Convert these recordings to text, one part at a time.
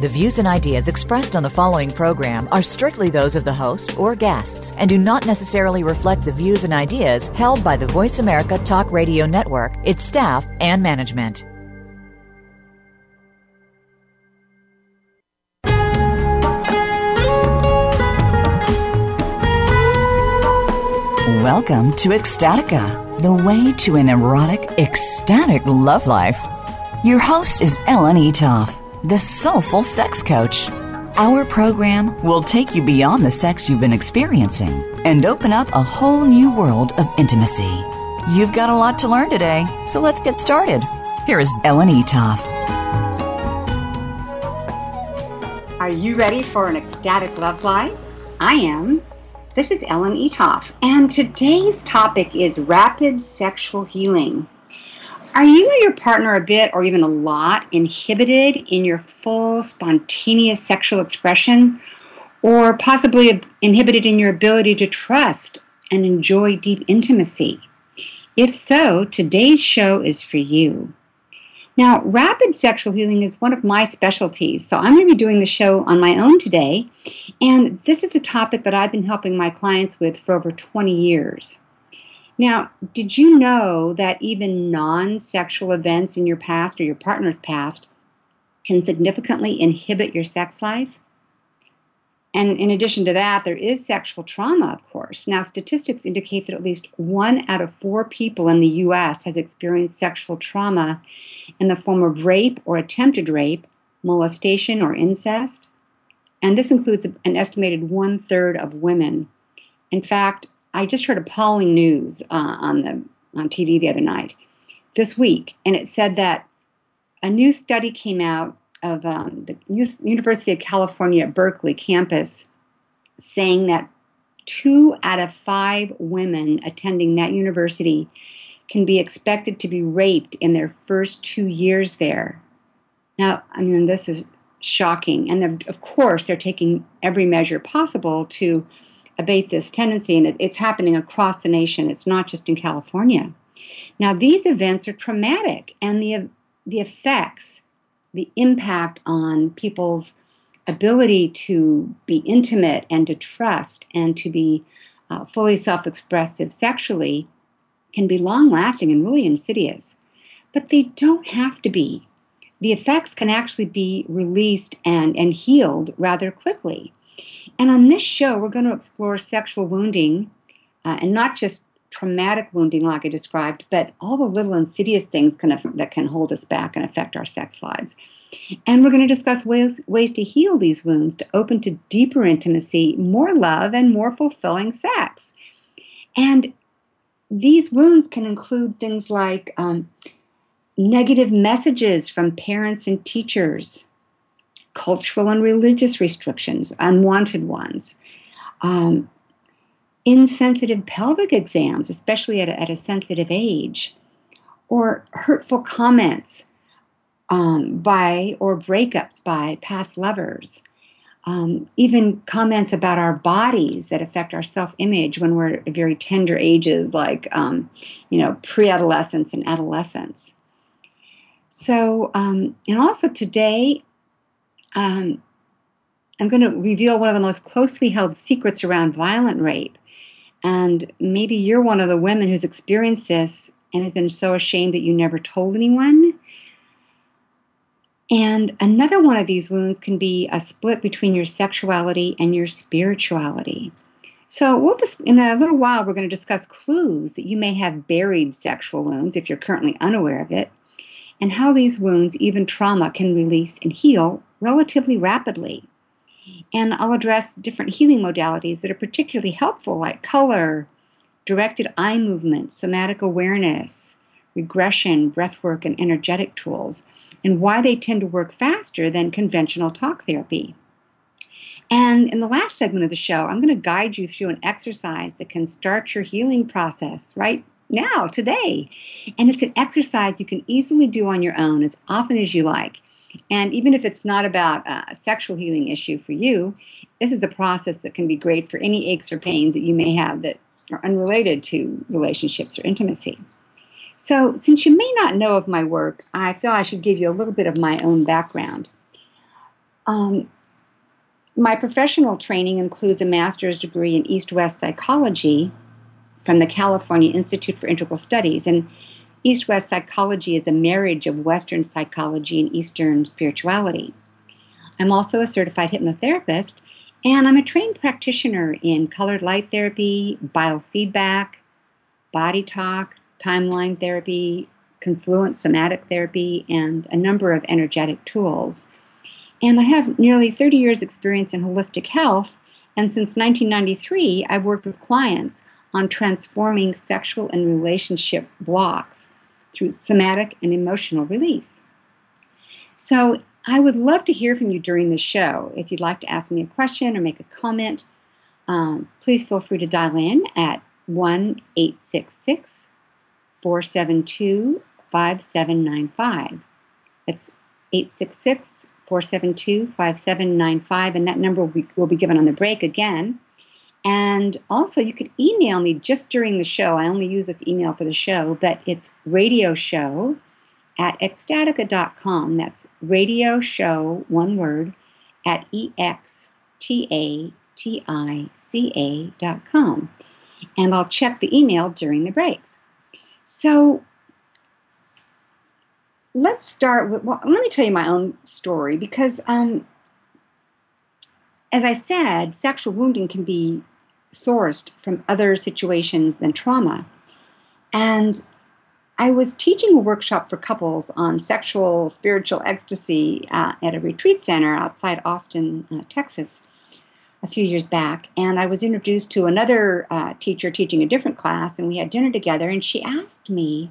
The views and ideas expressed on the following program are strictly those of the host or guests and do not necessarily reflect the views and ideas held by the Voice America Talk Radio Network, its staff, and management. Welcome to Ecstatica, the way to an erotic, ecstatic love life. Your host is Ellen Eatough, the soulful sex coach. Our program will take you beyond the sex you've been experiencing and open up a whole new world of intimacy. You've got a lot to learn today, so let's get started. Here is Ellen Eatough. Are you ready for an ecstatic love life? I am. This is Ellen Eatough, and today's topic is rapid sexual healing. Are you or your partner a bit, or even a lot, inhibited in your full, spontaneous sexual expression, or possibly inhibited in your ability to trust and enjoy deep intimacy? If so, today's show is for you. Now, rapid sexual healing is one of my specialties, so I'm going to be doing the show on my own today. And this is a topic that I've been helping my clients with for over 20 years. Now, did you know that even non sexual events in your past or your partner's past can significantly inhibit your sex life? And in addition to that, there is sexual trauma, of course. Now, statistics indicate that at least one out of four people in the U.S. has experienced sexual trauma in the form of rape or attempted rape, molestation, or incest. And this includes an estimated one third of women. In fact, I just heard appalling news uh, on the on TV the other night, this week, and it said that a new study came out of um, the University of California at Berkeley campus saying that two out of five women attending that university can be expected to be raped in their first two years there. Now, I mean, this is shocking. And of course, they're taking every measure possible to abate this tendency, and it's happening across the nation. It's not just in California. Now, these events are traumatic, and the, the effects the impact on people's ability to be intimate and to trust and to be uh, fully self expressive sexually can be long lasting and really insidious. But they don't have to be. The effects can actually be released and, and healed rather quickly. And on this show, we're going to explore sexual wounding uh, and not just traumatic wounding, like I described, but all the little insidious things that can hold us back and affect our sex lives. And we're going to discuss ways, ways to heal these wounds, to open to deeper intimacy, more love, and more fulfilling sex. And these wounds can include things like um, negative messages from parents and teachers, cultural and religious restrictions, unwanted ones. Um, insensitive pelvic exams, especially at a, at a sensitive age, or hurtful comments um, by or breakups by past lovers. Um, even comments about our bodies that affect our self-image when we're at very tender ages, like um, you know pre-adolescence and adolescence. So, um, and also today, um, I'm going to reveal one of the most closely held secrets around violent rape, and maybe you're one of the women who's experienced this and has been so ashamed that you never told anyone. And another one of these wounds can be a split between your sexuality and your spirituality. So, we'll just, in a little while, we're going to discuss clues that you may have buried sexual wounds if you're currently unaware of it, and how these wounds, even trauma, can release and heal relatively rapidly. And I'll address different healing modalities that are particularly helpful, like color, directed eye movement, somatic awareness, regression, breathwork, and energetic tools, and why they tend to work faster than conventional talk therapy. And in the last segment of the show, I'm going to guide you through an exercise that can start your healing process right now, today. And it's an exercise you can easily do on your own as often as you like. And even if it's not about a sexual healing issue for you, this is a process that can be great for any aches or pains that you may have that are unrelated to relationships or intimacy. So, since you may not know of my work, I feel I should give you a little bit of my own background. Um, my professional training includes a master's degree in East West psychology from the California Institute for Integral Studies. And East West psychology is a marriage of Western psychology and Eastern spirituality. I'm also a certified hypnotherapist, and I'm a trained practitioner in colored light therapy, biofeedback, body talk, timeline therapy, confluent somatic therapy, and a number of energetic tools. And I have nearly 30 years' experience in holistic health, and since 1993, I've worked with clients on transforming sexual and relationship blocks through somatic and emotional release. So, I would love to hear from you during the show. If you'd like to ask me a question or make a comment, um, please feel free to dial in at 1 866 472 5795. It's 866 472 5795, and that number will be, will be given on the break again. And also, you could email me just during the show. I only use this email for the show, but it's radio show at ecstatica.com. That's radio show, one word, at E X T A T I C A.com. And I'll check the email during the breaks. So let's start with, well, let me tell you my own story because, um, as I said, sexual wounding can be sourced from other situations than trauma. And I was teaching a workshop for couples on sexual spiritual ecstasy uh, at a retreat center outside Austin, uh, Texas a few years back, and I was introduced to another uh, teacher teaching a different class, and we had dinner together. And she asked me,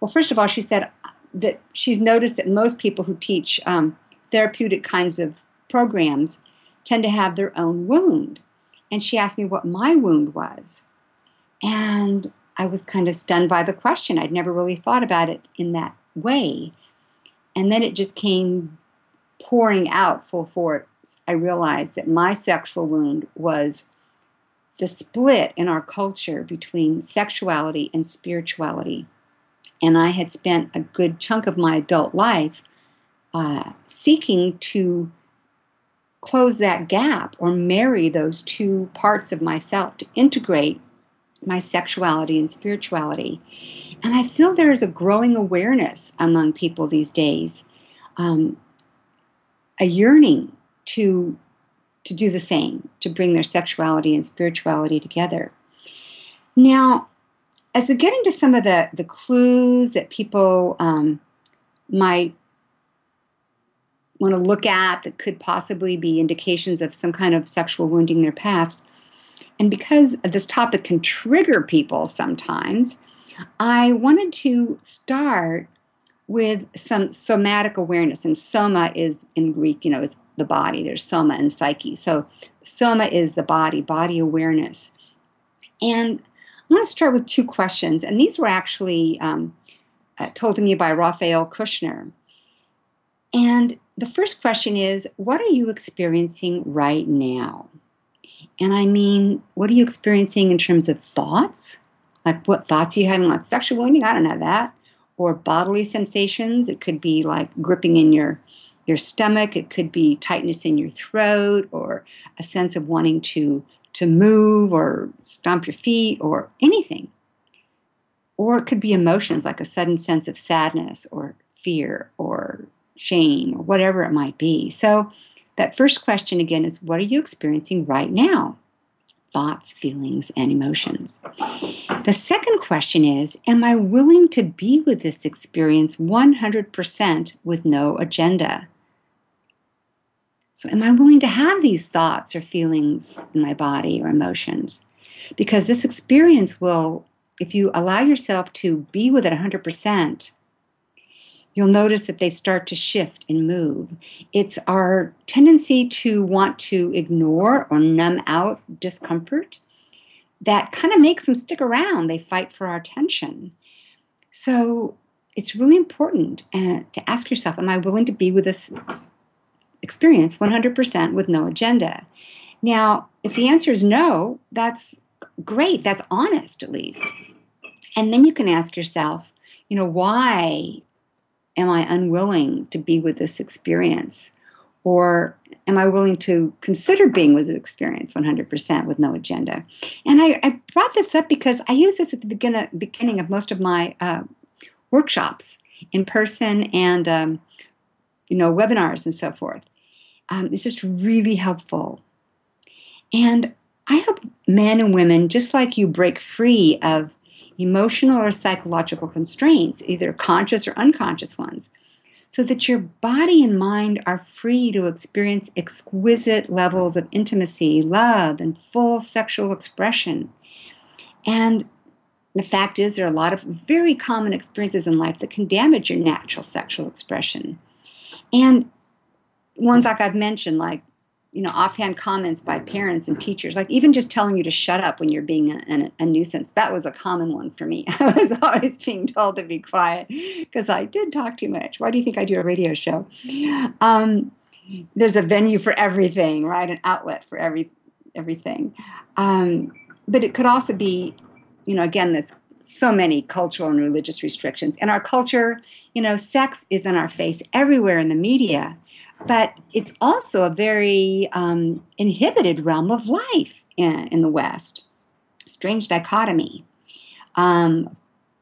well, first of all, she said that she's noticed that most people who teach um, therapeutic kinds of programs tend to have their own wound. And she asked me what my wound was. And I was kind of stunned by the question. I'd never really thought about it in that way. And then it just came pouring out full force I realized that my sexual wound was the split in our culture between sexuality and spirituality. And I had spent a good chunk of my adult life uh, seeking to close that gap or marry those two parts of myself to integrate my sexuality and spirituality. And I feel there is a growing awareness among people these days, um, a yearning to to do the same, to bring their sexuality and spirituality together. Now, as we get into some of the, the clues that people um, might want to look at that could possibly be indications of some kind of sexual wounding in their past, and because this topic can trigger people sometimes, I wanted to start with some somatic awareness. And soma is in Greek, you know, is the body. There's soma and psyche. So soma is the body, body awareness. And I want to start with two questions. And these were actually um, uh, told to me by Raphael Cushnir. And the first question is What are you experiencing right now? And I mean, what are you experiencing in terms of thoughts? Like, what thoughts are you having? Like sexual wounding? I don't have that. Or bodily sensations. It could be like gripping in your your stomach. It could be tightness in your throat or a sense of wanting to, to move or stomp your feet or anything. Or it could be emotions like a sudden sense of sadness or fear or shame or whatever it might be. So, that first question again is what are you experiencing right now? Thoughts, feelings, and emotions. The second question is Am I willing to be with this experience 100% with no agenda? So, am I willing to have these thoughts or feelings in my body or emotions? Because this experience will, if you allow yourself to be with it 100%, you'll notice that they start to shift and move. It's our tendency to want to ignore or numb out discomfort that kind of makes them stick around. They fight for our attention. So it's really important uh, to ask yourself Am I willing to be with this experience 100% with no agenda? Now, if the answer is no, that's great. That's honest, at least. And then you can ask yourself, you know, why am I unwilling to be with this experience? Or am I willing to consider being with the experience 100% with no agenda? And I, I, brought this up because I use this at the beginning, beginning of most of my uh, workshops in person and, um, you know, webinars and so forth. Um, it's just really helpful. And I hope men and women, just like you, break free of emotional or psychological constraints, either conscious or unconscious ones so that your body and mind are free to experience exquisite levels of intimacy, love, and full sexual expression. And the fact is, there are a lot of very common experiences in life that can damage your natural sexual expression. And ones like I've mentioned, like you know, offhand comments by parents and teachers, like even just telling you to shut up when you're being a, a, a nuisance. That was a common one for me. I was always being told to be quiet because I did talk too much. Why do you think I do a radio show? Um, there's a venue for everything, right? An outlet for every everything. Um, but it could also be, you know, again, there's so many cultural and religious restrictions. In our culture, you know, sex is in our face everywhere in the media but it's also a very um, inhibited realm of life in, in, the West. Strange dichotomy. Um,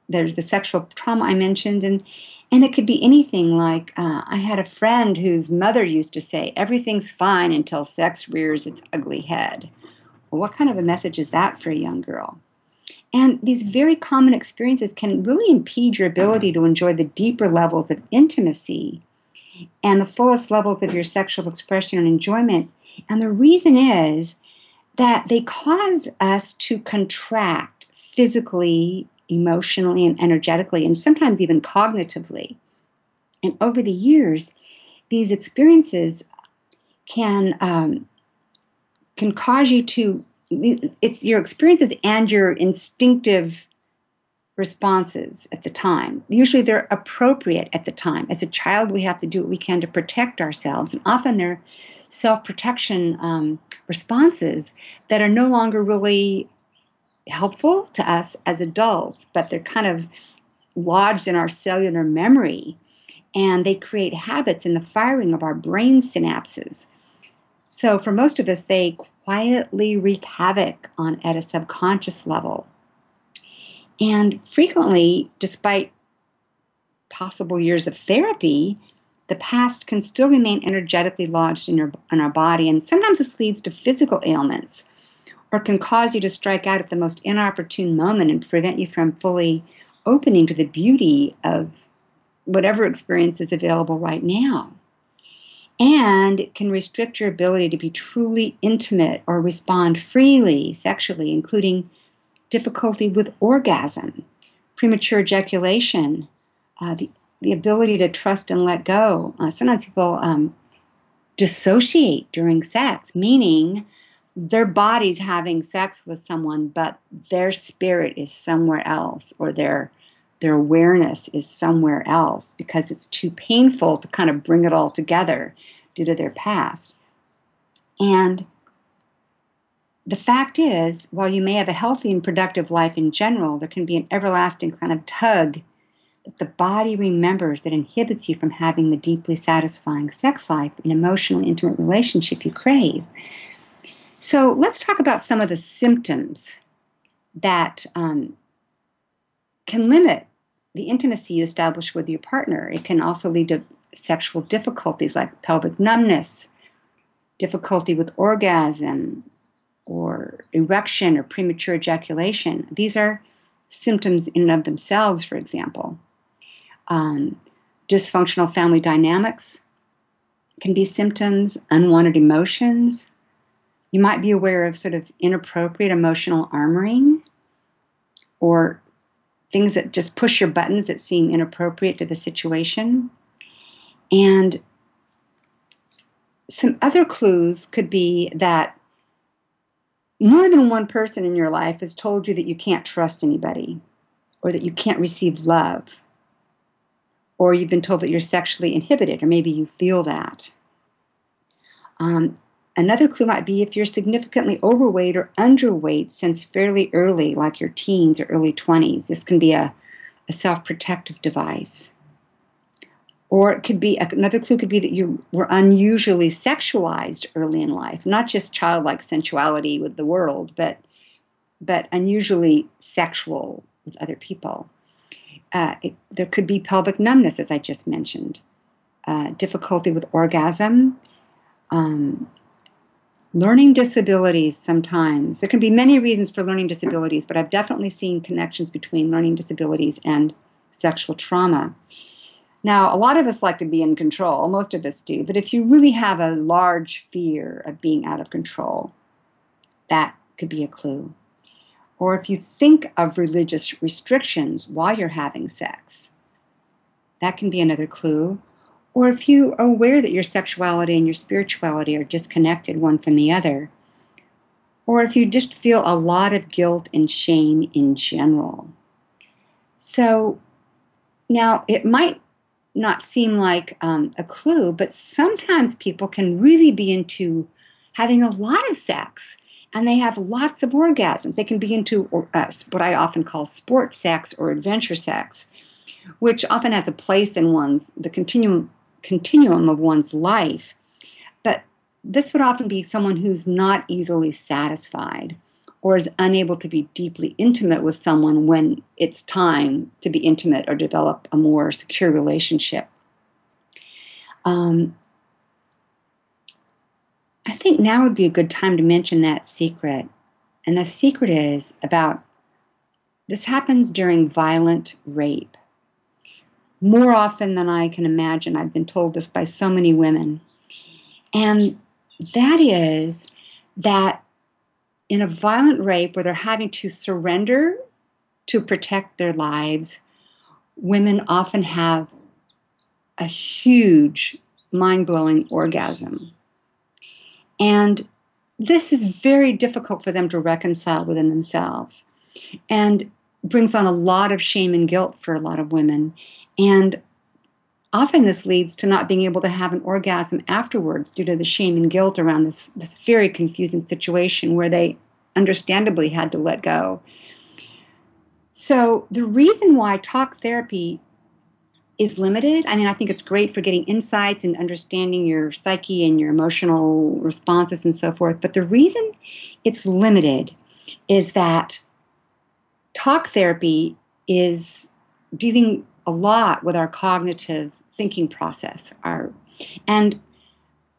there's the sexual trauma I mentioned, and and it could be anything like uh, I had a friend whose mother used to say, "Everything's fine until sex rears its ugly head." Well, what kind of a message is that for a young girl? And these very common experiences can really impede your ability to enjoy the deeper levels of intimacy and the fullest levels of your sexual expression and enjoyment. And the reason is that they cause us to contract physically, emotionally, and energetically, and sometimes even cognitively. And over the years, these experiences can um, can cause you to it's your experiences and your instinctive responses at the time. Usually they're appropriate at the time. As a child, we have to do what we can to protect ourselves, and often they're self protection um, responses that are no longer really helpful to us as adults, but they're kind of lodged in our cellular memory and they create habits in the firing of our brain synapses. So, for most of us, they quietly wreak havoc on at a subconscious level. And frequently, despite possible years of therapy, the past can still remain energetically lodged in, your, in our body. And sometimes this leads to physical ailments or can cause you to strike out at the most inopportune moment and prevent you from fully opening to the beauty of whatever experience is available right now. And it can restrict your ability to be truly intimate or respond freely sexually, including difficulty with orgasm, premature ejaculation, uh, the, the ability to trust and let go. Uh, sometimes people um, dissociate during sex, meaning their body's having sex with someone, but their spirit is somewhere else, or their their awareness is somewhere else because it's too painful to kind of bring it all together due to their past. And the fact is, while you may have a healthy and productive life in general, there can be an everlasting kind of tug that the body remembers that inhibits you from having the deeply satisfying sex life and emotionally intimate relationship you crave. So let's talk about some of the symptoms that um, can limit the intimacy you establish with your partner. It can also lead to sexual difficulties like pelvic numbness, difficulty with orgasm, or erection or premature ejaculation. These are symptoms in and of themselves, for example. Um, dysfunctional family dynamics can be symptoms, unwanted emotions. You might be aware of sort of inappropriate emotional armoring or things that just push your buttons that seem inappropriate to the situation. And some other clues could be that more than one person in your life has told you that you can't trust anybody or that you can't receive love or you've been told that you're sexually inhibited or maybe you feel that. Um, another clue might be if you're significantly overweight or underweight since fairly early, like your teens or early 20s. This can be a, a self protective device. Or it could be another clue could be that you were unusually sexualized early in life, not just childlike sensuality with the world, but but unusually sexual with other people. Uh, it, there could be pelvic numbness, as I just mentioned, uh, difficulty with orgasm, um, learning disabilities. Sometimes there can be many reasons for learning disabilities, but I've definitely seen connections between learning disabilities and sexual trauma. Now, a lot of us like to be in control, most of us do, but if you really have a large fear of being out of control, that could be a clue. Or if you think of religious restrictions while you're having sex, that can be another clue. Or if you are aware that your sexuality and your spirituality are disconnected one from the other. Or if you just feel a lot of guilt and shame in general. So now it might not seem like um, a clue, but sometimes people can really be into having a lot of sex and they have lots of orgasms. They can be into uh, what I often call sport sex or adventure sex, which often has a place in one's the continuum continuum of one's life. But this would often be someone who's not easily satisfied or is unable to be deeply intimate with someone when it's time to be intimate or develop a more secure relationship. Um, I think now would be a good time to mention that secret. And the secret is about this happens during violent rape. More often than I can imagine, I've been told this by so many women. And that is that in a violent rape where they're having to surrender to protect their lives, women often have a huge, mind blowing orgasm. And this is very difficult for them to reconcile within themselves and brings on a lot of shame and guilt for a lot of women. And often this leads to not being able to have an orgasm afterwards due to the shame and guilt around this, this very confusing situation where they understandably had to let go. So, the reason why talk therapy is limited, I mean, I think it's great for getting insights and understanding your psyche and your emotional responses and so forth. But the reason it's limited is that talk therapy is dealing a lot with our cognitive thinking process. Our and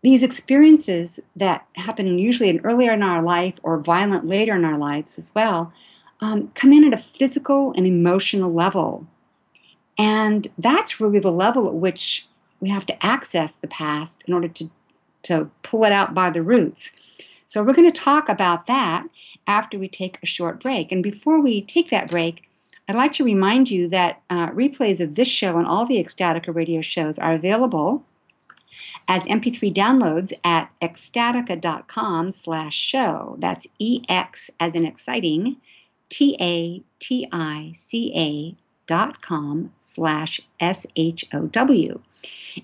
these experiences that happen usually earlier in our life or violent later in our lives as well um, come in at a physical and emotional level. And that's really the level at which we have to access the past in order to, to pull it out by the roots. So we're going to talk about that after we take a short break. And before we take that break, I'd like to remind you that uh, replays of this show and all the Ecstatica radio shows are available as MP3 downloads at ecstatica.com slash show. That's EX as in exciting, T-A-T-I-C-A dot com slash S-H-O-W.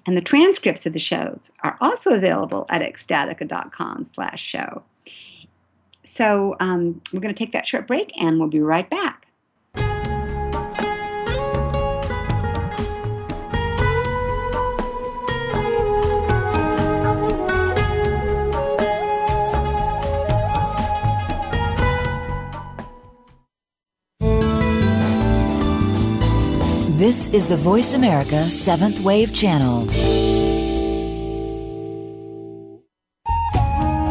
And the transcripts of the shows are also available at ecstatica.com slash show. So um, we're going to take that short break and we'll be right back. This is the Voice America Seventh Wave Channel.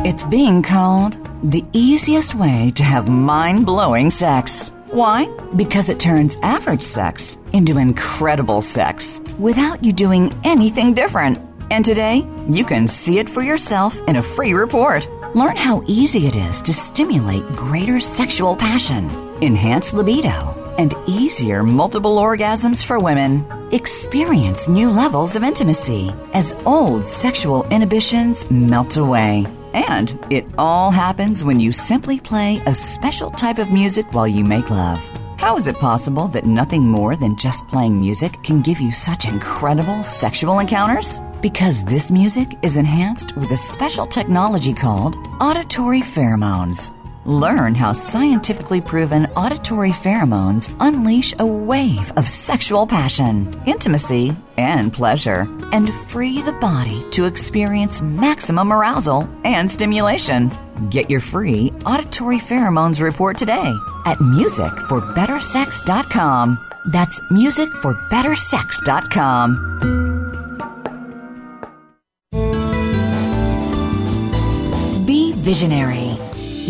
It's being called the easiest way to have mind blowing sex. Why? Because it turns average sex into incredible sex without you doing anything different. And today, you can see it for yourself in a free report. Learn how easy it is to stimulate greater sexual passion, enhance libido, and easier multiple orgasms for women. Experience new levels of intimacy as old sexual inhibitions melt away And it all happens when you simply play a special type of music while you make love. How is it possible that nothing more than just playing music can give you such incredible sexual encounters? Because this music is enhanced with a special technology called auditory pheromones. Learn how scientifically proven auditory pheromones unleash a wave of sexual passion, intimacy, and pleasure, and free the body to experience maximum arousal and stimulation. Get your free auditory pheromones report today at musicforbettersex.com. That's musicforbettersex.com. Be visionary.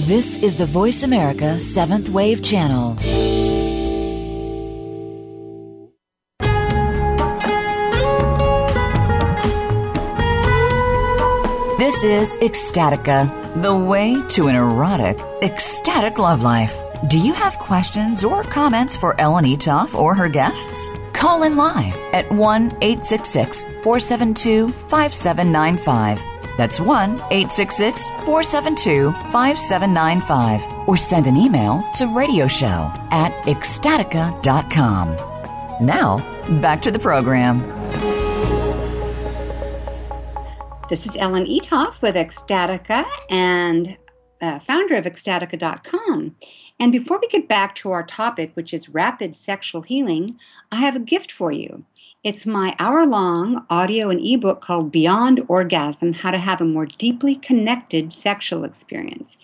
This is the Voice America Seventh Wave Channel. This is Ecstatica, the way to an erotic, ecstatic love life. Do you have questions or comments for Ellen Eatough or her guests? Call in live at 1 866 472 5795. That's 1 866 472 5795. Or send an email to radioshow at ecstatica.com. Now, back to the program. This is Ellen Eatough with Ecstatica and uh, founder of ecstatica.com. And before we get back to our topic, which is rapid sexual healing, I have a gift for you. It's my hour long audio and ebook called Beyond Orgasm How to Have a More Deeply Connected Sexual Experience.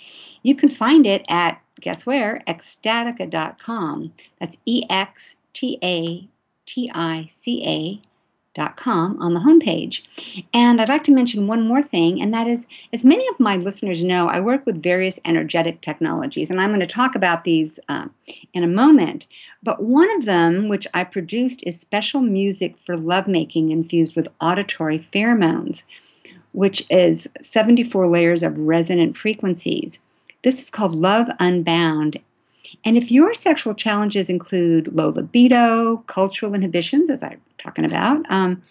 You can find it at, guess where? Ecstatica.com. That's E X T A T I C A com on the homepage. And I'd like to mention one more thing, and that is, as many of my listeners know, I work with various energetic technologies, and I'm going to talk about these uh, in a moment. But one of them, which I produced, is special music for lovemaking infused with auditory pheromones, which is 74 layers of resonant frequencies. This is called Love Unbound, and if your sexual challenges include low libido, cultural inhibitions, as I'm talking about, um,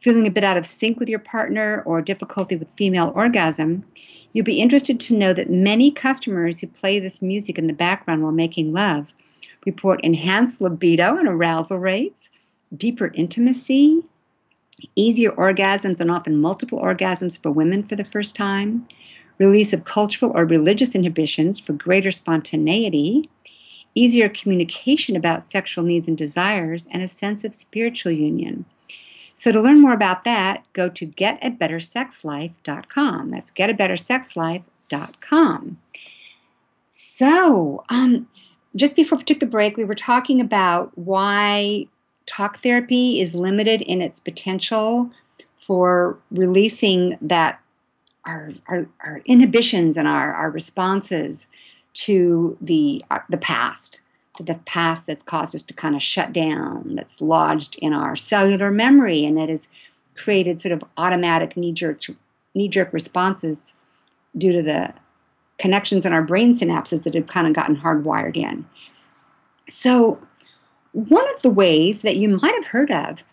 feeling a bit out of sync with your partner, or difficulty with female orgasm, you'll be interested to know that many customers who play this music in the background while making love report enhanced libido and arousal rates, deeper intimacy, easier orgasms, and often multiple orgasms for women for the first time release of cultural or religious inhibitions for greater spontaneity, easier communication about sexual needs and desires, and a sense of spiritual union. So, to learn more about that, go to getabettersexlife.com. That's getabettersexlife.com. So, um, just before we took the break, we were talking about why talk therapy is limited in its potential for releasing that our, our, our inhibitions and our, our responses to the, uh, the past, to the past that's caused us to kind of shut down, that's lodged in our cellular memory, and that has created sort of automatic knee jerk knee jerk responses due to the connections in our brain synapses that have kind of gotten hardwired in. So, one of the ways that you might have heard of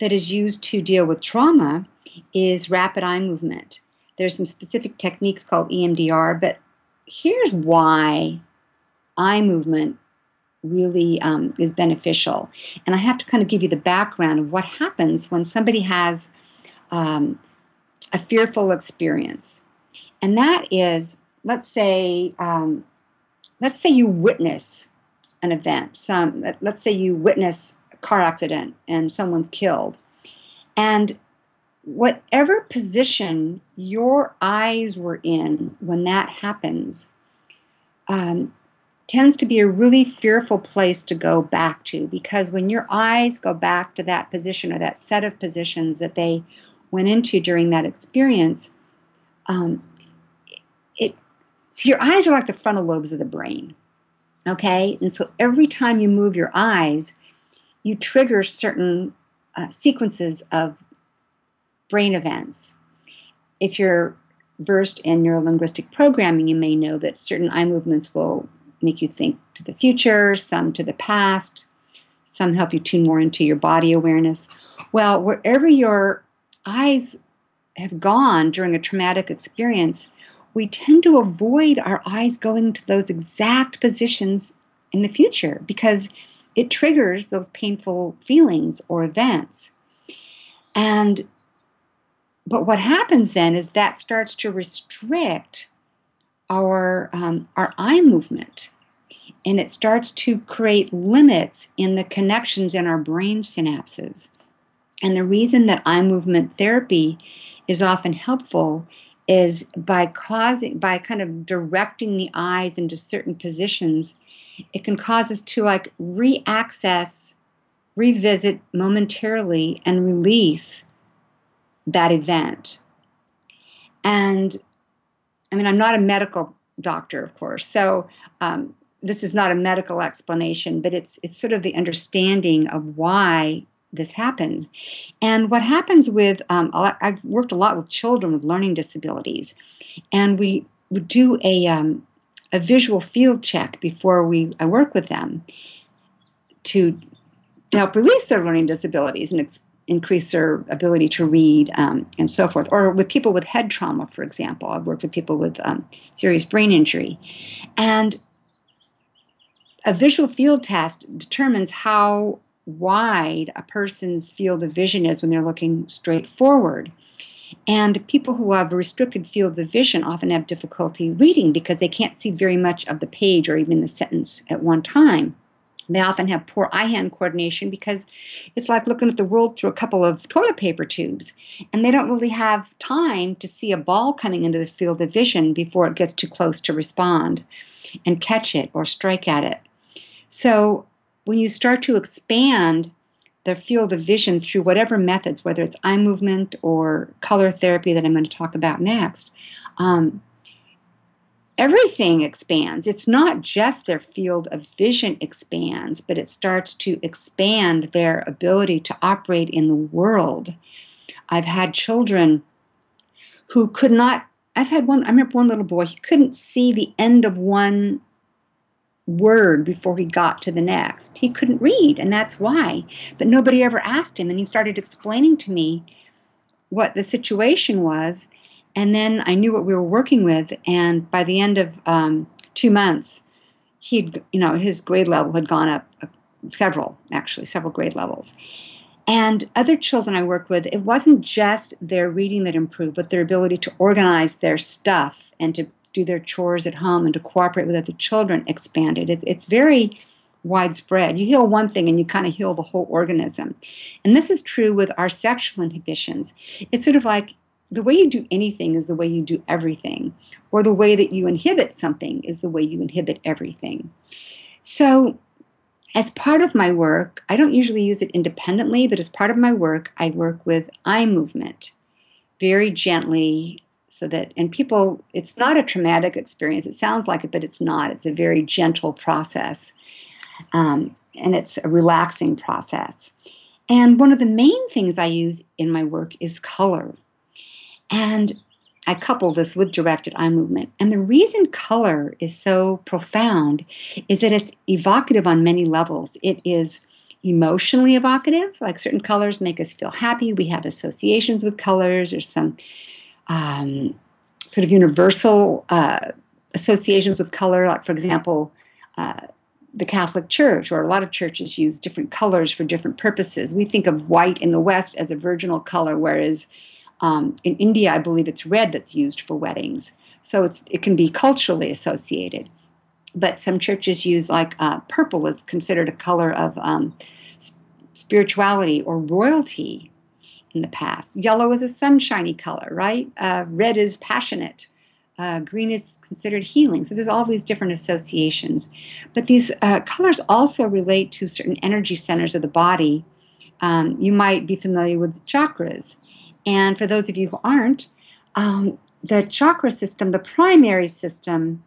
that is used to deal with trauma is rapid eye movement. There's some specific techniques called EMDR, but here's why eye movement really um, is beneficial. And I have to kind of give you the background of what happens when somebody has um, a fearful experience. And that is, let's say, um, let's say you witness an event. Some, let's say you witness a car accident and someone's killed, and whatever position your eyes were in when that happens um, tends to be a really fearful place to go back to because when your eyes go back to that position or that set of positions that they went into during that experience, um, it your eyes are like the frontal lobes of the brain. Okay, and so every time you move your eyes, you trigger certain uh, sequences of brain events. If you're versed in neurolinguistic programming, you may know that certain eye movements will make you think to the future, some to the past, some help you tune more into your body awareness. Well, wherever your eyes have gone during a traumatic experience, we tend to avoid our eyes going to those exact positions in the future because it triggers those painful feelings or events. And but what happens then is that starts to restrict our um, our eye movement, and it starts to create limits in the connections in our brain synapses. And the reason that eye movement therapy is often helpful is by causing by kind of directing the eyes into certain positions it can cause us to like re-access revisit momentarily and release that event and i mean i'm not a medical doctor of course so um, this is not a medical explanation but it's it's sort of the understanding of why this happens. And what happens with, um, I've worked a lot with children with learning disabilities, and we would do a, um, a visual field check before we I work with them to, to help release their learning disabilities and ex- increase their ability to read um, and so forth. Or with people with head trauma, for example, I've worked with people with um, serious brain injury. And a visual field test determines how wide a person's field of vision is when they're looking straight forward. And people who have a restricted fields of vision often have difficulty reading because they can't see very much of the page or even the sentence at one time. They often have poor eye hand coordination because it's like looking at the world through a couple of toilet paper tubes. And they don't really have time to see a ball coming into the field of vision before it gets too close to respond and catch it or strike at it. So when you start to expand the field of vision through whatever methods, whether it's eye movement or color therapy that I'm going to talk about next, um, everything expands. It's not just their field of vision expands, but it starts to expand their ability to operate in the world. I've had children who could not. I've had one, I remember one little boy, he couldn't see the end of one word before he got to the next. He couldn't read, and that's why. But nobody ever asked him, and he started explaining to me what the situation was. And then I knew what we were working with, and by the end of um, two months, he'd, you know, his grade level had gone up uh, several, actually, several grade levels. And other children I worked with, it wasn't just their reading that improved, but their ability to organize their stuff and to do their chores at home and to cooperate with other children expanded. It, it's very widespread. You heal one thing and you kind of heal the whole organism. And this is true with our sexual inhibitions. It's sort of like the way you do anything is the way you do everything, or the way that you inhibit something is the way you inhibit everything. So, as part of my work, I don't usually use it independently, but as part of my work, I work with eye movement very gently so that and people it's not a traumatic experience. It sounds like it but it's not. It's a very gentle process um, and it's a relaxing process. And one of the main things i use in my work is color and i couple this with directed eye movement. And the reason color is so profound is that it's evocative on many levels. It is emotionally evocative like certain colors make us feel happy. We have associations with colors. Or some um, sort of universal uh, associations with color, like, for example, uh, the Catholic Church, or a lot of churches use different colors for different purposes. We think of white in the West as a virginal color, whereas um, in India, I believe it's red that's used for weddings. So it can be culturally associated. But some churches use, like, uh, purple is considered a color of um, spirituality or royalty in the past. Yellow is a sunshiny color, right? Uh, red is passionate. Uh, green is considered healing. So there's always different associations. But these uh, colors also relate to certain energy centers of the body. Um, you might be familiar with chakras. And for those of you who aren't, um, the chakra system, the primary system,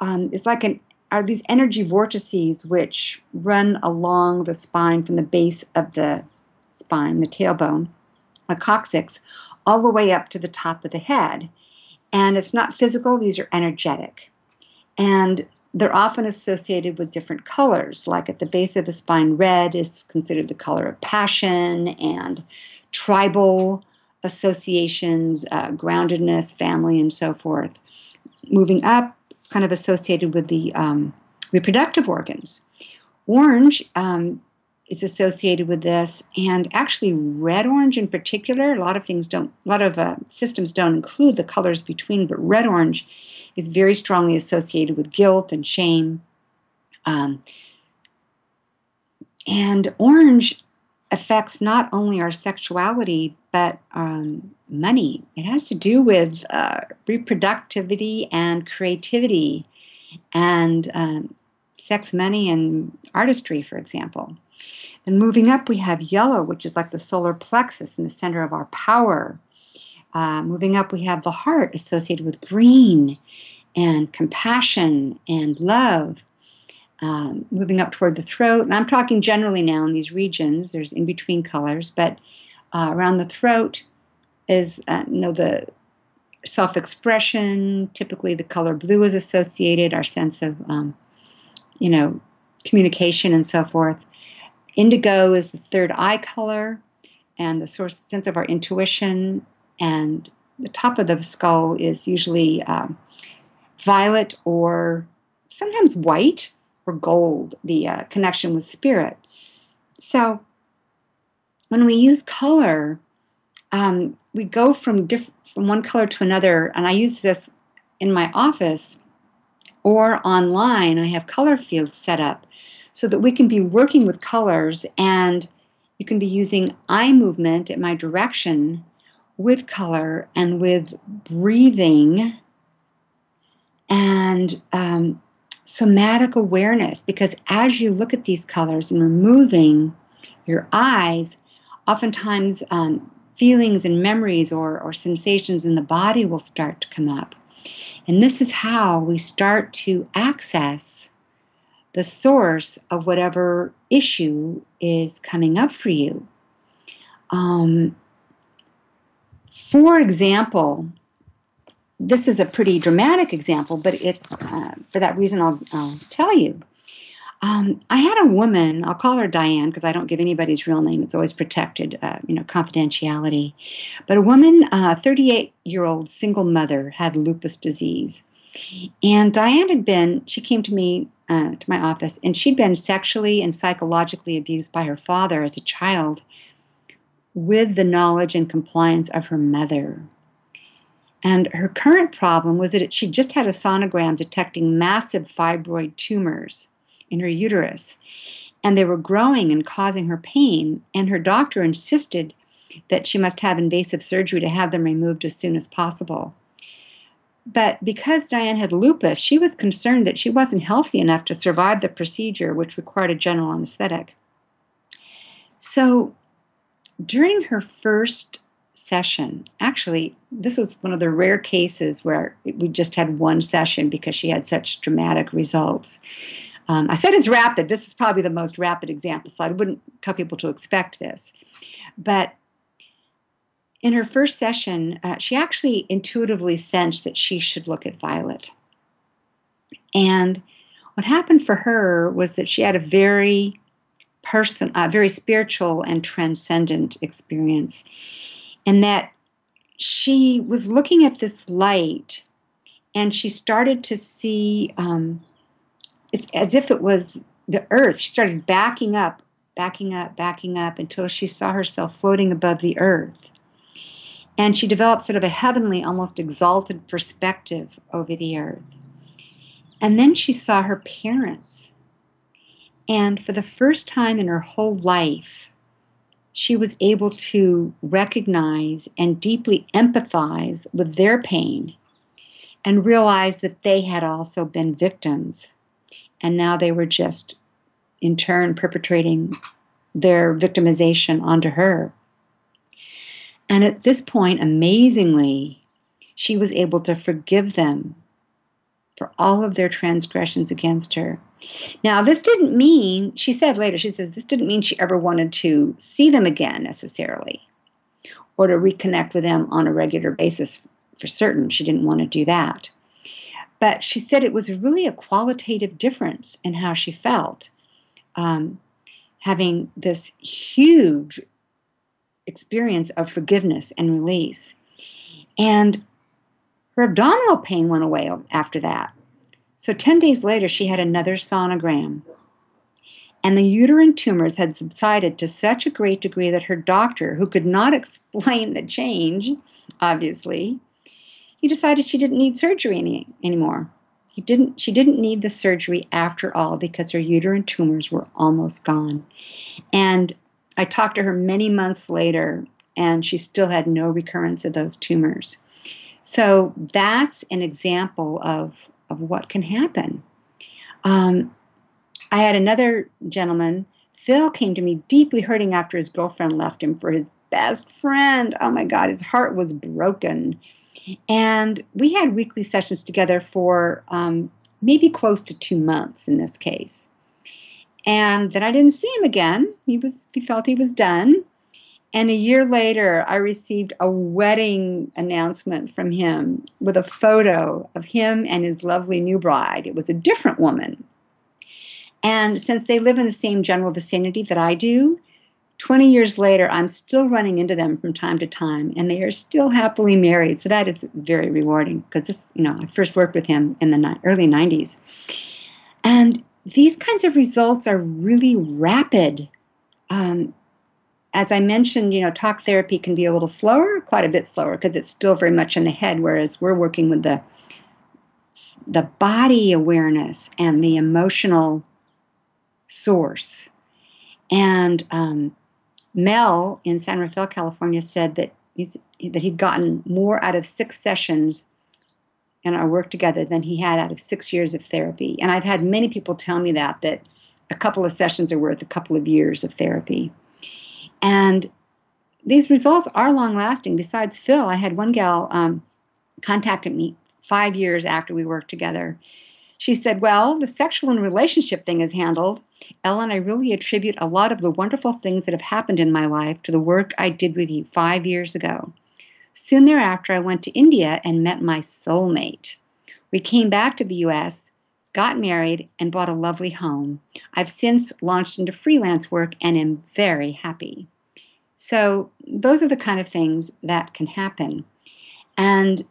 um, is like an are these energy vortices which run along the spine from the base of the spine, the tailbone, the coccyx all the way up to the top of the head. And it's not physical, these are energetic. And they're often associated with different colors, like at the base of the spine, red is considered the color of passion and tribal associations, uh, groundedness, family, and so forth. Moving up, it's kind of associated with the um, reproductive organs. Orange um, is associated with this, and actually red orange in particular. A lot of things don't, a lot of uh, systems don't include the colors between, but red orange is very strongly associated with guilt and shame. Um, and orange affects not only our sexuality but um, money. It has to do with uh, reproductivity and creativity and um, sex, money, and artistry, for example. Then moving up, we have yellow, which is like the solar plexus in the center of our power. Uh, moving up, we have the heart associated with green and compassion and love. Um, moving up toward the throat, and I'm talking generally now in these regions, there's in between colors, but uh, around the throat is, uh, you know, the self expression. Typically, the color blue is associated, our sense of, um, you know, communication and so forth. Indigo is the third eye color and the source sense of our intuition. And the top of the skull is usually um, violet or sometimes white or gold, the uh, connection with spirit. So when we use color, um, we go from, diff- from one color to another. And I use this in my office or online. I have color fields set up so that we can be working with colors and you can be using eye movement in my direction with color and with breathing and um, somatic awareness because as you look at these colors and removing your eyes, oftentimes um, feelings and memories or, or sensations in the body will start to come up. And this is how we start to access the source of whatever issue is coming up for you. Um, for example, this is a pretty dramatic example, but it's uh, for that reason I'll, I'll tell you. Um, I had a woman, I'll call her Diane because I don't give anybody's real name. It's always protected, uh, you know, confidentiality. But a woman, a uh, 38 year old single mother, had lupus disease. And Diane had been, she came to me uh, to my office, and she'd been sexually and psychologically abused by her father as a child with the knowledge and compliance of her mother. And her current problem was that she just had a sonogram detecting massive fibroid tumors in her uterus, and they were growing and causing her pain. And her doctor insisted that she must have invasive surgery to have them removed as soon as possible. But because Diane had lupus, she was concerned that she wasn't healthy enough to survive the procedure, which required a general anesthetic. So during her first session, actually, this was one of the rare cases where we just had one session because she had such dramatic results. Um, I said it's rapid. This is probably the most rapid example, so I wouldn't tell people to expect this. But in her first session, uh, she actually intuitively sensed that she should look at Violet. And what happened for her was that she had a very person, a very spiritual and transcendent experience, and that she was looking at this light, and she started to see um, it, as if it was the earth. She started backing up, backing up, backing up until she saw herself floating above the earth. And she developed sort of a heavenly, almost exalted perspective over the earth. And then she saw her parents. And for the first time in her whole life, she was able to recognize and deeply empathize with their pain and realize that they had also been victims. And now they were just, in turn, perpetrating their victimization onto her. And at this point, amazingly, she was able to forgive them for all of their transgressions against her. Now, this didn't mean, she said later, she says, this didn't mean she ever wanted to see them again necessarily or to reconnect with them on a regular basis for certain. She didn't want to do that. But she said it was really a qualitative difference in how she felt. Um, having this huge experience of forgiveness and release. And her abdominal pain went away after that. So 10 days later, she had another sonogram. And the uterine tumors had subsided to such a great degree that her doctor, who could not explain the change, obviously, he decided she didn't need surgery any, anymore. He didn't, she didn't need the surgery after all because her uterine tumors were almost gone. And I talked to her many months later, and she still had no recurrence of those tumors. So that's an example of, of what can happen. Um, I had another gentleman, Phil, came to me deeply hurting after his girlfriend left him for his best friend. Oh my God, his heart was broken. And we had weekly sessions together for um, maybe close to two months in this case. And then I didn't see him again. He was he felt he was done. And a year later, I received a wedding announcement from him with a photo of him and his lovely new bride. It was a different woman. And since they live in the same general vicinity that I do, 20 years later, I'm still running into them from time to time, and they are still happily married. So that is very rewarding because this, you know, I first worked with him in the early 90s. And these kinds of results are really rapid. Um, as I mentioned, you know, talk therapy can be a little slower, quite a bit slower, because it's still very much in the head, whereas we're working with the the body awareness and the emotional source. And um, Mel in San Rafael, California, said that he's, that he'd gotten more out of six sessions in our work together than he had out of six years of therapy. And I've had many people tell me that that a couple of sessions are worth a couple of years of therapy. And these results are long lasting. Besides Phil, I had one gal um, contacted me five years after we worked together. She said, Well, the sexual and relationship thing is handled. Ellen, I really attribute a lot of the wonderful things that have happened in my life to the work I did with you five years ago. Soon thereafter, I went to India and met my soulmate. We came back to the US got married, and bought a lovely home. I've since launched into freelance work and am very happy. So, those are the kind of things that can happen. And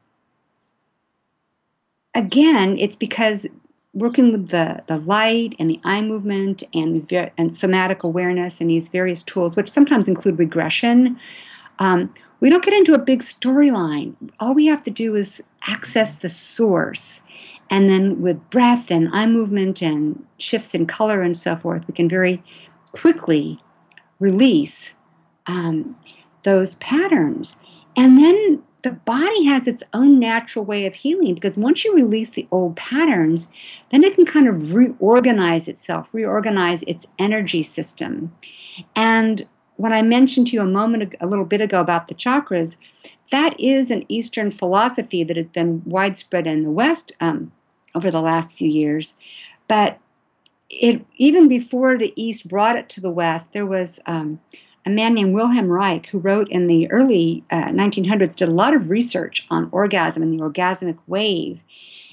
again, it's because working with the, the light and the eye movement and these ver- and somatic awareness and these various tools, which sometimes include regression, um, we don't get into a big storyline. All we have to do is access the source and then with breath and eye movement and shifts in color and so forth, we can very quickly release um, those patterns. And then the body has its own natural way of healing because once you release the old patterns, then it can kind of reorganize itself, reorganize its energy system. And when I mentioned to you a moment, a little bit ago about the chakras, that is an Eastern philosophy that has been widespread in the West um, over the last few years. But it even before the East brought it to the West, there was um, a man named Wilhelm Reich who wrote in the early uh, 1900s, did a lot of research on orgasm and the orgasmic wave.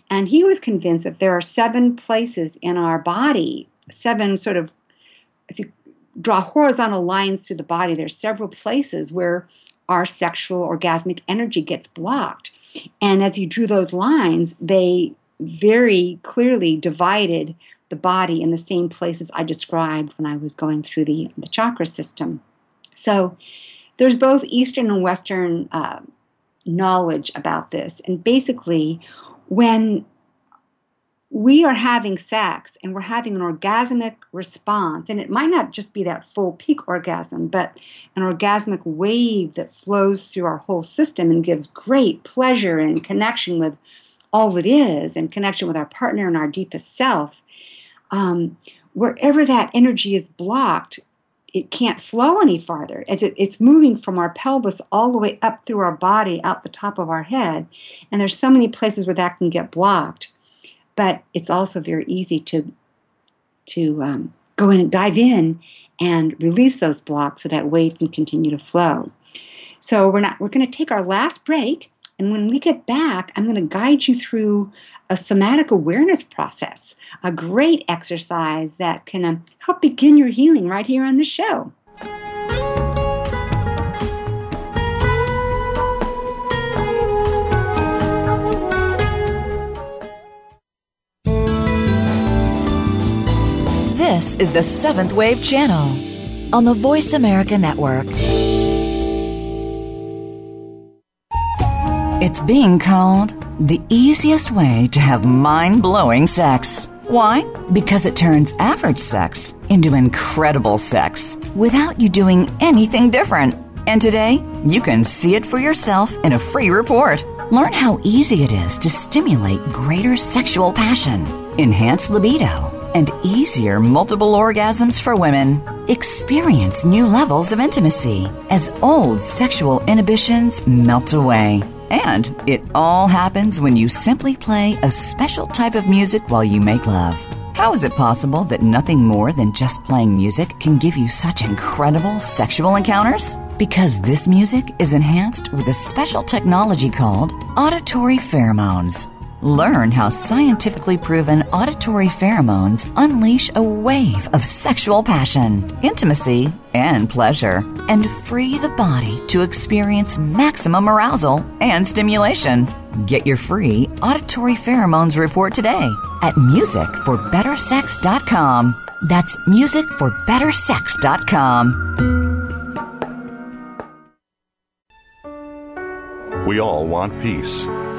And he was convinced that there are seven places in our body, seven sort of, if you draw horizontal lines through the body, there's several places where our sexual orgasmic energy gets blocked. And as he drew those lines, they very clearly divided the body in the same places I described when I was going through the, the chakra system. So there's both Eastern and Western uh, knowledge about this. And basically, when we are having sex and we're having an orgasmic response, and it might not just be that full peak orgasm, but an orgasmic wave that flows through our whole system and gives great pleasure and connection with all that is and connection with our partner and our deepest self. Um, wherever that energy is blocked, it can't flow any farther. As it, it's moving from our pelvis all the way up through our body out the top of our head. And there's so many places where that can get blocked. But it's also very easy to to um, go in and dive in and release those blocks so that wave can continue to flow. So we're not we're going to take our last break and when we get back, I'm going to guide you through a somatic awareness process, a great exercise that can um, help begin your healing right here on the show. This is the Seventh Wave Channel on the Voice America Network. It's being called the easiest way to have mind blowing sex. Why? Because it turns average sex into incredible sex without you doing anything different. And today, you can see it for yourself in a free report. Learn how easy it is to stimulate greater sexual passion, enhance libido, and easier multiple orgasms for women. Experience new levels of intimacy as old sexual inhibitions melt away. And it all happens when you simply play a special type of music while you make love. How is it possible that nothing more than just playing music can give you such incredible sexual encounters? Because this music is enhanced with a special technology called auditory pheromones. Learn how scientifically proven auditory pheromones unleash a wave of sexual passion, intimacy, and pleasure, and free the body to experience maximum arousal and stimulation. Get your free auditory pheromones report today at musicforbettersex.com. That's musicforbettersex.com. We all want peace.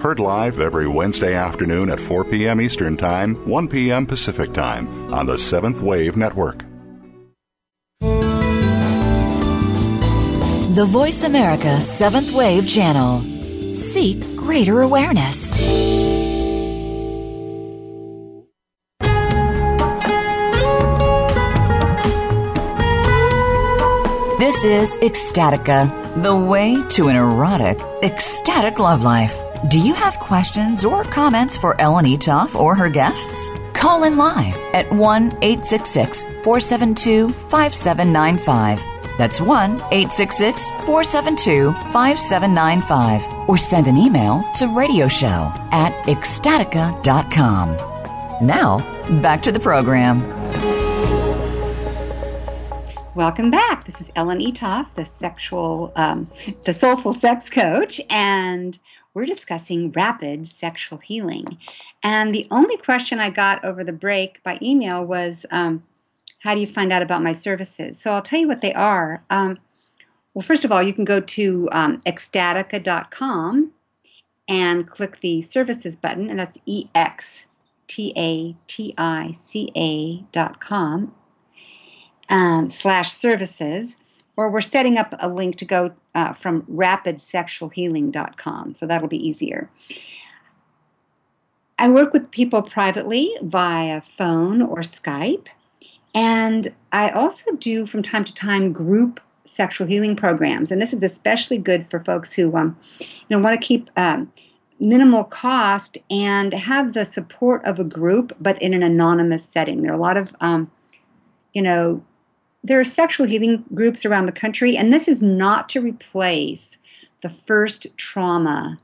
Heard live every Wednesday afternoon at 4 p.m. Eastern Time, 1 p.m. Pacific Time on the Seventh Wave Network. The Voice America Seventh Wave Channel. Seek greater awareness. This is Extatica, the way to an erotic, ecstatic love life. Do you have questions or comments for Ellen Eatough or her guests? Call in live at 1 866 472 5795. That's 1 866 472 5795. Or send an email to radioshow at extatica.com. Now, back to the program. Welcome back. This is Ellen Eatough, the sexual, um, the soulful sex coach, and we're discussing rapid sexual healing. And the only question I got over the break by email was, um, "How do you find out about my services?" So I'll tell you what they are. Um, well, first of all, you can go to um, extatica.com and click the services button, and that's E X T A T I C A dot com um, slash services, or we're setting up a link to go uh, from rapidsexualhealing.com. So that'll be easier. I work with people privately via phone or Skype. And I also do from time to time group sexual healing programs. And this is especially good for folks who um, you know, want to keep um, minimal cost and have the support of a group, but in an anonymous setting. There are a lot of, um, you know, there are sexual healing groups around the country, and this is not to replace the first trauma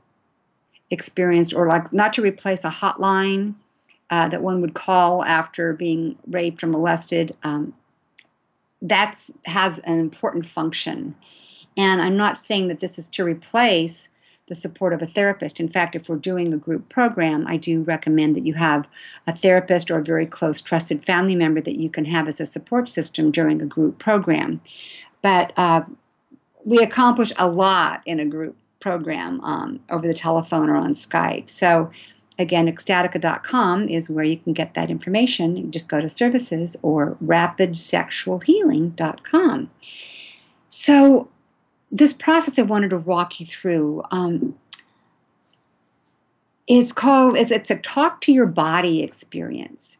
experienced, or like not to replace a hotline uh, that one would call after being raped or molested. Um, that has an important function. And I'm not saying that this is to replace the support of a therapist. In fact, if we're doing a group program, I do recommend that you have a therapist or a very close, trusted family member that you can have as a support system during a group program. But uh, we accomplish a lot in a group program um, over the telephone or on Skype. So, again, extatica.com is where you can get that information. You just go to services or rapidsexualhealing.com. So, this process I wanted to walk you through. Um, it's called it's, it's a talk to your body experience.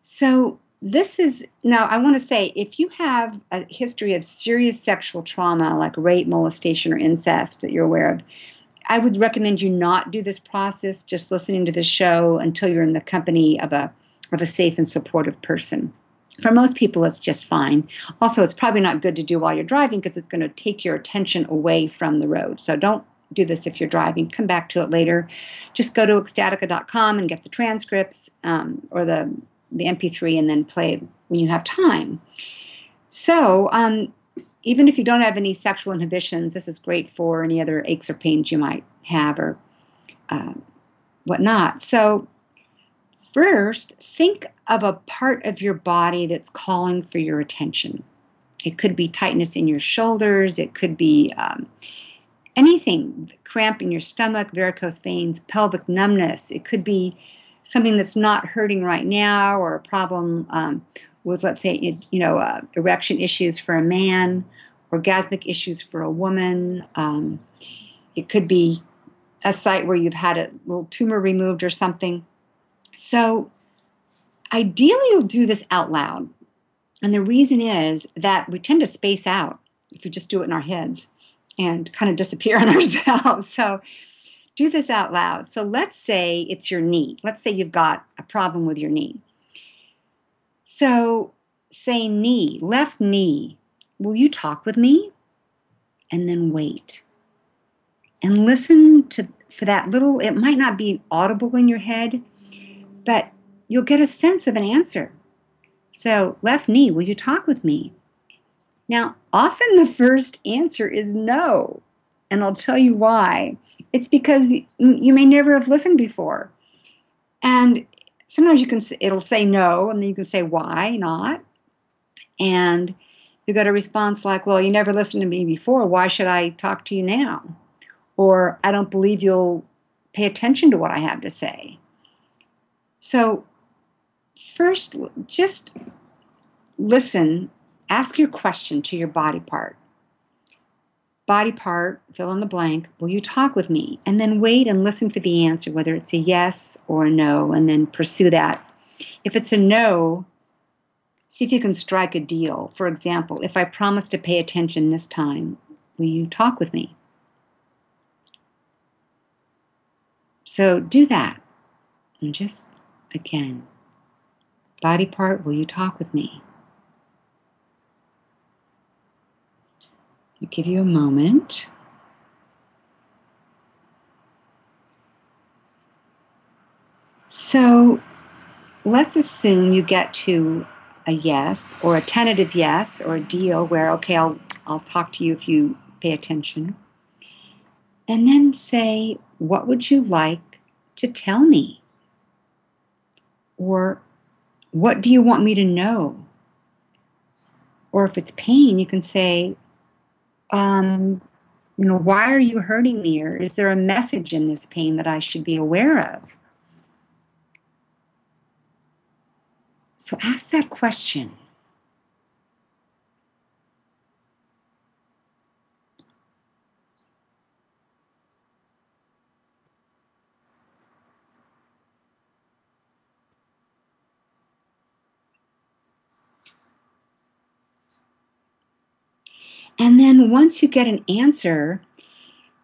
So this is now I want to say if you have a history of serious sexual trauma like rape, molestation, or incest that you're aware of, I would recommend you not do this process. Just listening to the show until you're in the company of a of a safe and supportive person. For most people, it's just fine. Also, it's probably not good to do while you're driving because it's going to take your attention away from the road. So don't do this if you're driving. Come back to it later. Just go to extatica.com and get the transcripts um, or the, the MP3 and then play it when you have time. So, um, even if you don't have any sexual inhibitions, this is great for any other aches or pains you might have or uh, whatnot. So, first, think of a part of your body that's calling for your attention. It could be tightness in your shoulders, it could be um, anything cramp in your stomach, varicose veins, pelvic numbness. It could be something that's not hurting right now or a problem um, with, let's say, you know, uh, erection issues for a man, orgasmic issues for a woman. Um, it could be a site where you've had a little tumor removed or something. So, ideally, you'll do this out loud. And the reason is that we tend to space out if we just do it in our heads and kind of disappear on ourselves. So, do this out loud. So, let's say it's your knee. Let's say you've got a problem with your knee. So, say knee, left knee, will you talk with me? And then wait and listen to for that little it might not be audible in your head but you'll get a sense of an answer. So left knee will you talk with me? Now often the first answer is no and i'll tell you why. It's because you may never have listened before. And sometimes you can it'll say no and then you can say why not. And you get a response like well you never listened to me before. Why should i talk to you now? Or I don't believe you'll pay attention to what I have to say. So, first, just listen, ask your question to your body part. Body part, fill in the blank, will you talk with me? And then wait and listen for the answer, whether it's a yes or a no, and then pursue that. If it's a no, see if you can strike a deal. For example, if I promise to pay attention this time, will you talk with me? So do that. And just again, body part, will you talk with me? I'll give you a moment. So let's assume you get to a yes or a tentative yes or a deal where, okay, I'll, I'll talk to you if you pay attention. And then say, what would you like to tell me? Or what do you want me to know? Or if it's pain, you can say, um, you know, why are you hurting me? Or is there a message in this pain that I should be aware of? So ask that question. And then once you get an answer,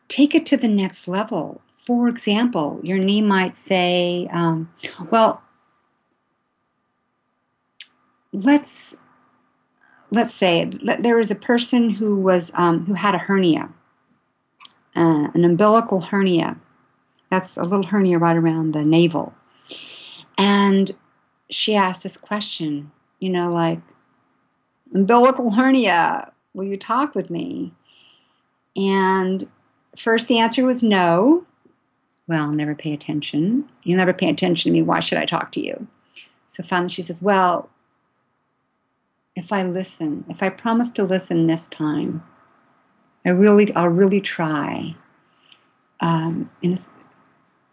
take it to the next level. For example, your knee might say, um, well, let's let's say there was a person who was um, who had a hernia, uh, an umbilical hernia. That's a little hernia right around the navel, and she asked this question, you know, like umbilical hernia. Will you talk with me? And first the answer was no. Well, never pay attention. You'll never pay attention to me. Why should I talk to you? So finally she says, Well, if I listen, if I promise to listen this time, I really, I'll really try. Um, and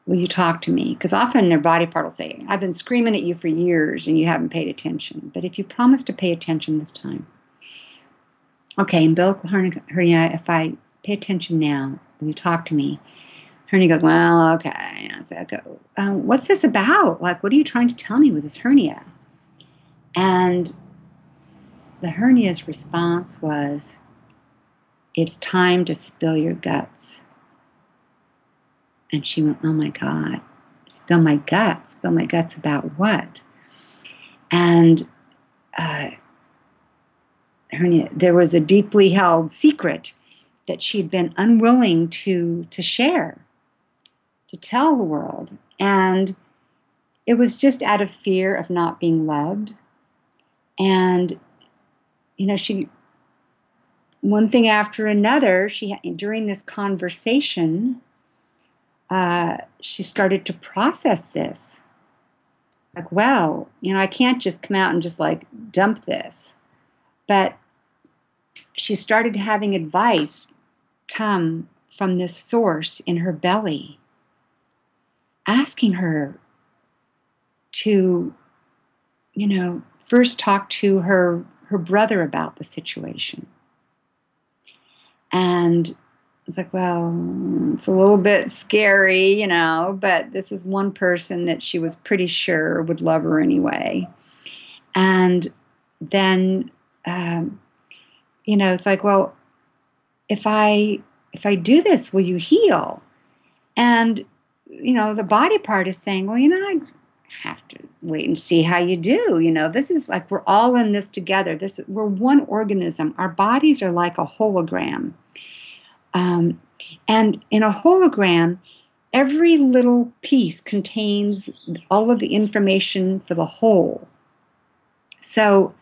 will you talk to me? Because often their body part will say, I've been screaming at you for years and you haven't paid attention. But if you promise to pay attention this time, okay, umbilical hernia, if I pay attention now, you talk to me? Hernia goes, well, okay. And I say, okay, uh, what's this about? Like, what are you trying to tell me with this hernia? And the hernia's response was, it's time to spill your guts. And she went, oh my God, spill my guts? Spill my guts about what? And uh, there was a deeply held secret that she'd been unwilling to to share, to tell the world, and it was just out of fear of not being loved. And you know, she one thing after another. She during this conversation, uh, she started to process this. Like, well, you know, I can't just come out and just like dump this. But she started having advice come from this source in her belly, asking her to, you know, first talk to her, her brother about the situation. And it's like, well, it's a little bit scary, you know, but this is one person that she was pretty sure would love her anyway. And then, um, you know, it's like, well, if I if I do this, will you heal? And you know, the body part is saying, well, you know, I have to wait and see how you do. You know, this is like we're all in this together. This we're one organism. Our bodies are like a hologram um, and in a hologram, every little piece contains all of the information for the whole. So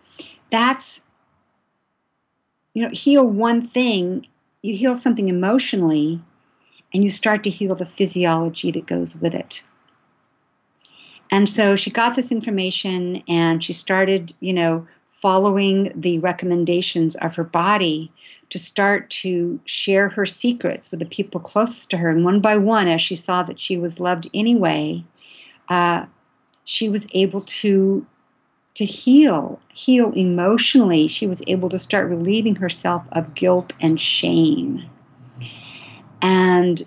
that's, you know, heal one thing, you heal something emotionally, and you start to heal the physiology that goes with it. And so she got this information and she started, you know, following the recommendations of her body to start to share her secrets with the people closest to her. And one by one, as she saw that she was loved anyway, uh, she was able to to heal, heal emotionally. She was able to start relieving herself of guilt and shame, and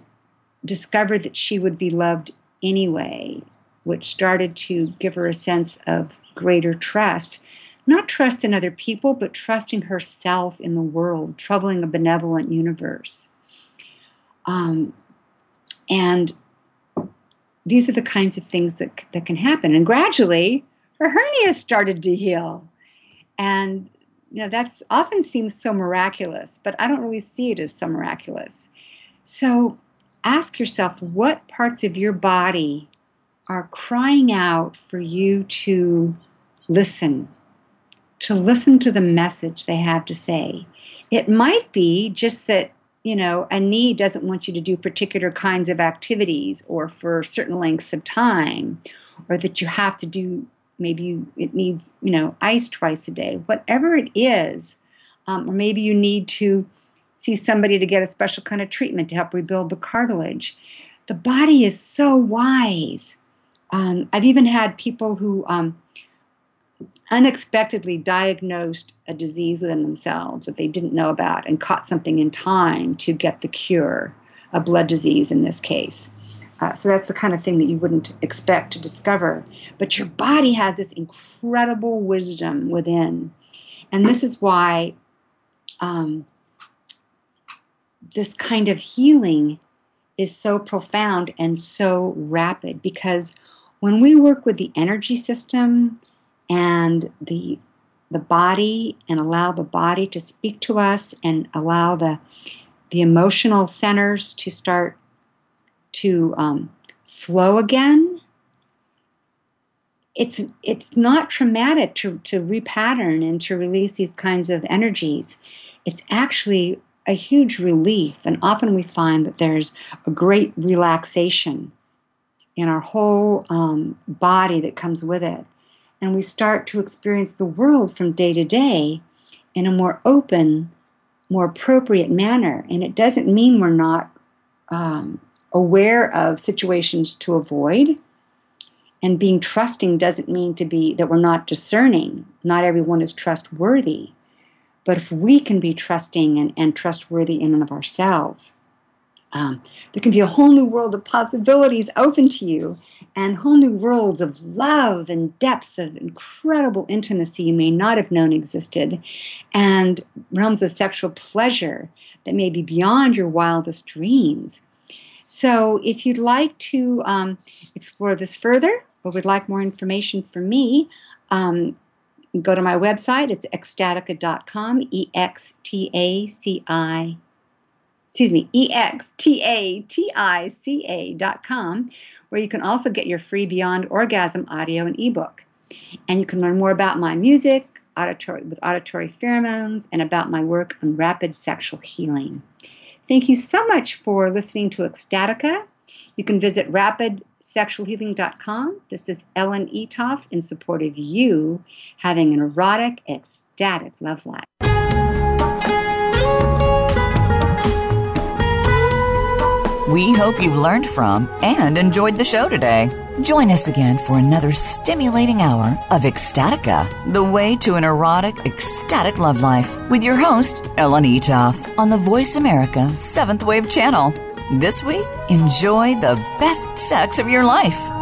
discovered that she would be loved anyway, which started to give her a sense of greater trust not trust in other people, but trusting herself in the world, troubling a benevolent universe. Um, and these are the kinds of things that, that can happen. And gradually, her hernia started to heal. And, you know, that's often seems so miraculous, but I don't really see it as so miraculous. So ask yourself what parts of your body are crying out for you to listen to listen to the message they have to say. It might be just that, you know, a knee doesn't want you to do particular kinds of activities or for certain lengths of time, or that you have to do maybe it needs, you know, ice twice a day, whatever it is. Um, or maybe you need to see somebody to get a special kind of treatment to help rebuild the cartilage. The body is so wise. Um, I've even had people who um, unexpectedly diagnosed a disease within themselves that they didn't know about and caught something in time to get the cure, a blood disease in this case. Uh, so that's the kind of thing that you wouldn't expect to discover. But your body has this incredible wisdom within. And this is why um, this kind of healing is so profound and so rapid because when we work with the energy system, and the the body and allow the body to speak to us and allow the the emotional centers to start to um, flow again it's it's not traumatic to, to repattern and to release these kinds of energies it's actually a huge relief and often we find that there's a great relaxation in our whole um, body that comes with it and we start to experience the world from day to day in a more open, more appropriate manner. And it doesn't mean we're not um, aware of situations to avoid. And being trusting doesn't mean to be that we're not discerning. Not everyone is trustworthy. But if we can be trusting and, and trustworthy in and of ourselves, um, there can be a whole new world of possibilities open to you and whole new worlds of love and depths of incredible intimacy you may not have known existed and realms of sexual pleasure that may be beyond your wildest dreams. So, if you'd like to um, explore this further or would like more information from me, um, go to my website. It's extatica.com, E X T A C I, excuse me, E X T A T I C A.com, where you can also get your free Beyond Orgasm audio and ebook. And you can learn more about my music, auditory with auditory pheromones, and about my work on rapid sexual healing. Thank you so much for listening to Extatica. You can visit rapidsexualhealing.com. This is Ellen Eatough in support of you having an erotic, ecstatic love life. We hope you've learned from and enjoyed the show today. Join us again for another stimulating hour of Extatica, the way to an erotic, ecstatic love life, with your host, Ellen Eatough, on the Voice America 7th Wave Channel. This week, enjoy the best sex of your life.